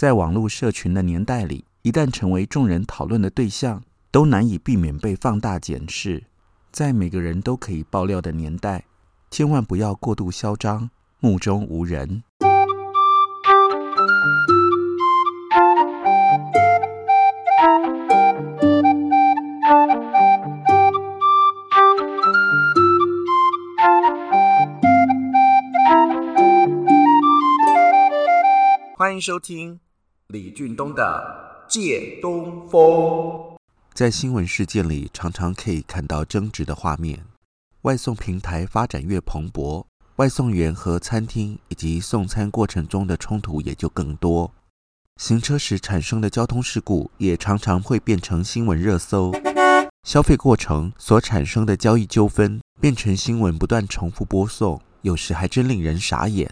在网络社群的年代里，一旦成为众人讨论的对象，都难以避免被放大检视。在每个人都可以爆料的年代，千万不要过度嚣张，目中无人。欢迎收听李俊东的《借东风》。在新闻事件里，常常可以看到争执的画面。外送平台发展越蓬勃，外送员和餐厅以及送餐过程中的冲突也就更多。行车时产生的交通事故也常常会变成新闻热搜。消费过程所产生的交易纠纷变成新闻不断重复播送，有时还真令人傻眼。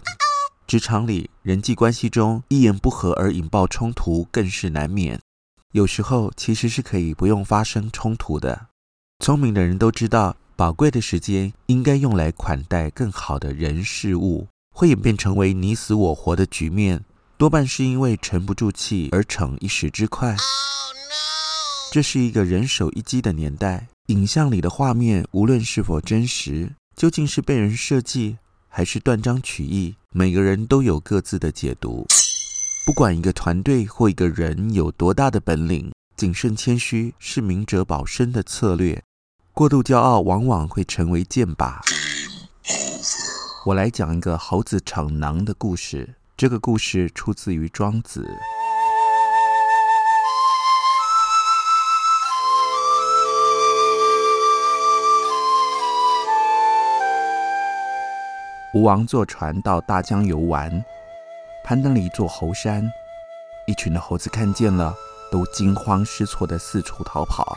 职场里，人际关系中一言不合而引爆冲突更是难免。有时候其实是可以不用发生冲突的。聪明的人都知道，宝贵的时间应该用来款待更好的人事物。会演变成为你死我活的局面，多半是因为沉不住气而逞一时之快。Oh, no. 这是一个人手一机的年代，影像里的画面无论是否真实，究竟是被人设计还是断章取义，每个人都有各自的解读。不管一个团队或一个人有多大的本领，谨慎谦虚是明哲保身的策略。过度骄傲往往会成为箭靶。我来讲一个猴子逞能的故事。这个故事出自于《庄子》。吴王坐船到大江游玩。攀登了一座猴山，一群的猴子看见了，都惊慌失措地四处逃跑。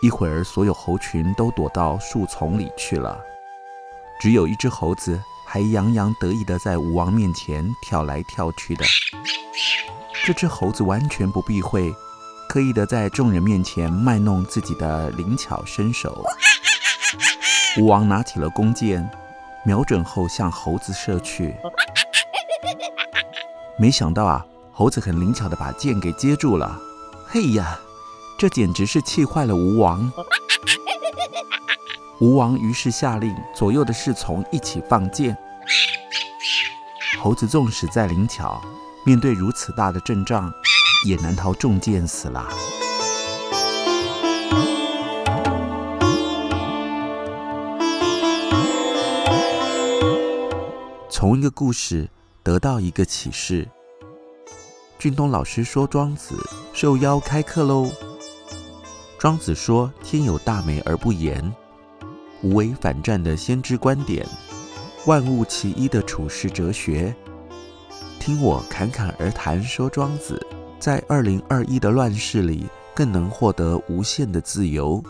一会儿，所有猴群都躲到树丛里去了，只有一只猴子还洋洋得意地在吴王面前跳来跳去的。这只猴子完全不避讳，刻意地在众人面前卖弄自己的灵巧身手。吴王拿起了弓箭。瞄准后向猴子射去，没想到啊，猴子很灵巧地把箭给接住了。嘿呀，这简直是气坏了吴王。吴王于是下令，左右的侍从一起放箭。猴子纵使再灵巧，面对如此大的阵仗，也难逃中箭死了。从一个故事得到一个启示。俊东老师说：“庄子受邀开课喽。”庄子说：“天有大美而不言，无为反战的先知观点，万物其一的处世哲学。听我侃侃而谈，说庄子在二零二一的乱世里，更能获得无限的自由。”